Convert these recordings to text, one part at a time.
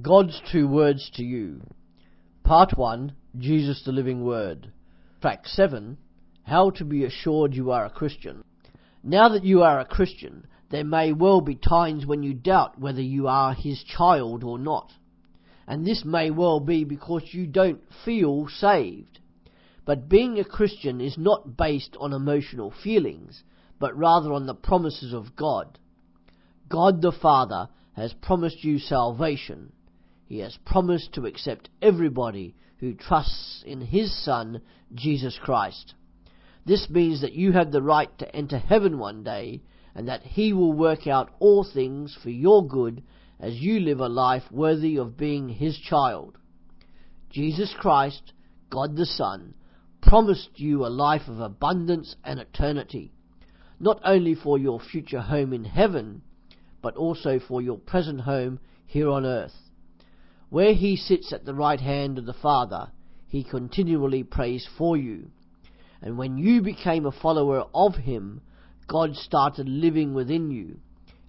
God's Two Words to You. Part 1 Jesus the Living Word. Track 7 How to Be Assured You Are a Christian. Now that you are a Christian, there may well be times when you doubt whether you are His child or not. And this may well be because you don't feel saved. But being a Christian is not based on emotional feelings, but rather on the promises of God. God the Father has promised you salvation. He has promised to accept everybody who trusts in His Son, Jesus Christ. This means that you have the right to enter heaven one day and that He will work out all things for your good as you live a life worthy of being His child. Jesus Christ, God the Son, promised you a life of abundance and eternity, not only for your future home in heaven, but also for your present home here on earth. Where he sits at the right hand of the Father, he continually prays for you. And when you became a follower of him, God started living within you,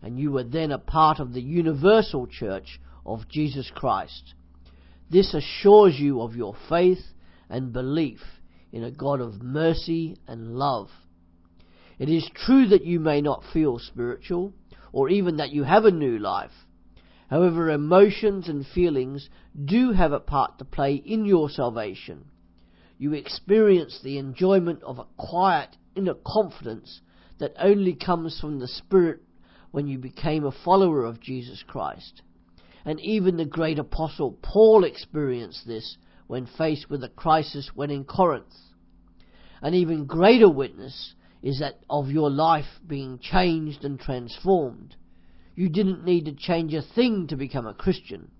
and you were then a part of the universal church of Jesus Christ. This assures you of your faith and belief in a God of mercy and love. It is true that you may not feel spiritual, or even that you have a new life. However, emotions and feelings do have a part to play in your salvation. You experience the enjoyment of a quiet inner confidence that only comes from the Spirit when you became a follower of Jesus Christ. And even the great apostle Paul experienced this when faced with a crisis when in Corinth. An even greater witness is that of your life being changed and transformed. You didn't need to change a thing to become a Christian.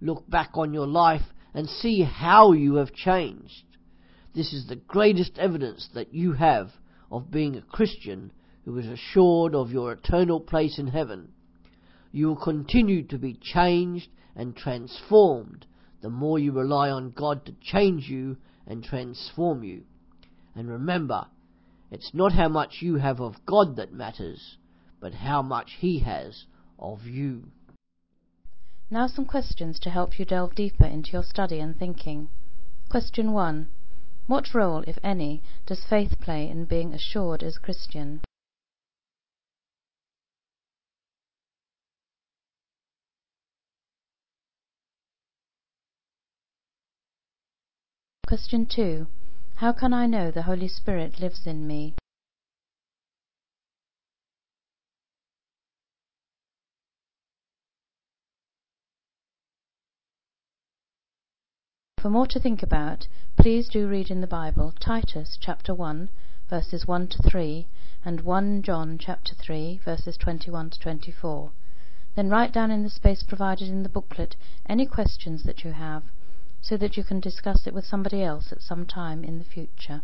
Look back on your life and see how you have changed. This is the greatest evidence that you have of being a Christian who is assured of your eternal place in heaven. You will continue to be changed and transformed the more you rely on God to change you and transform you. And remember, it's not how much you have of God that matters, but how much He has of you. Now, some questions to help you delve deeper into your study and thinking. Question 1. What role, if any, does faith play in being assured as Christian? Question 2. How can I know the Holy Spirit lives in me? For more to think about, please do read in the Bible Titus chapter 1 verses 1 to 3 and 1 John chapter 3 verses 21 to 24. Then write down in the space provided in the booklet any questions that you have so that you can discuss it with somebody else at some time in the future.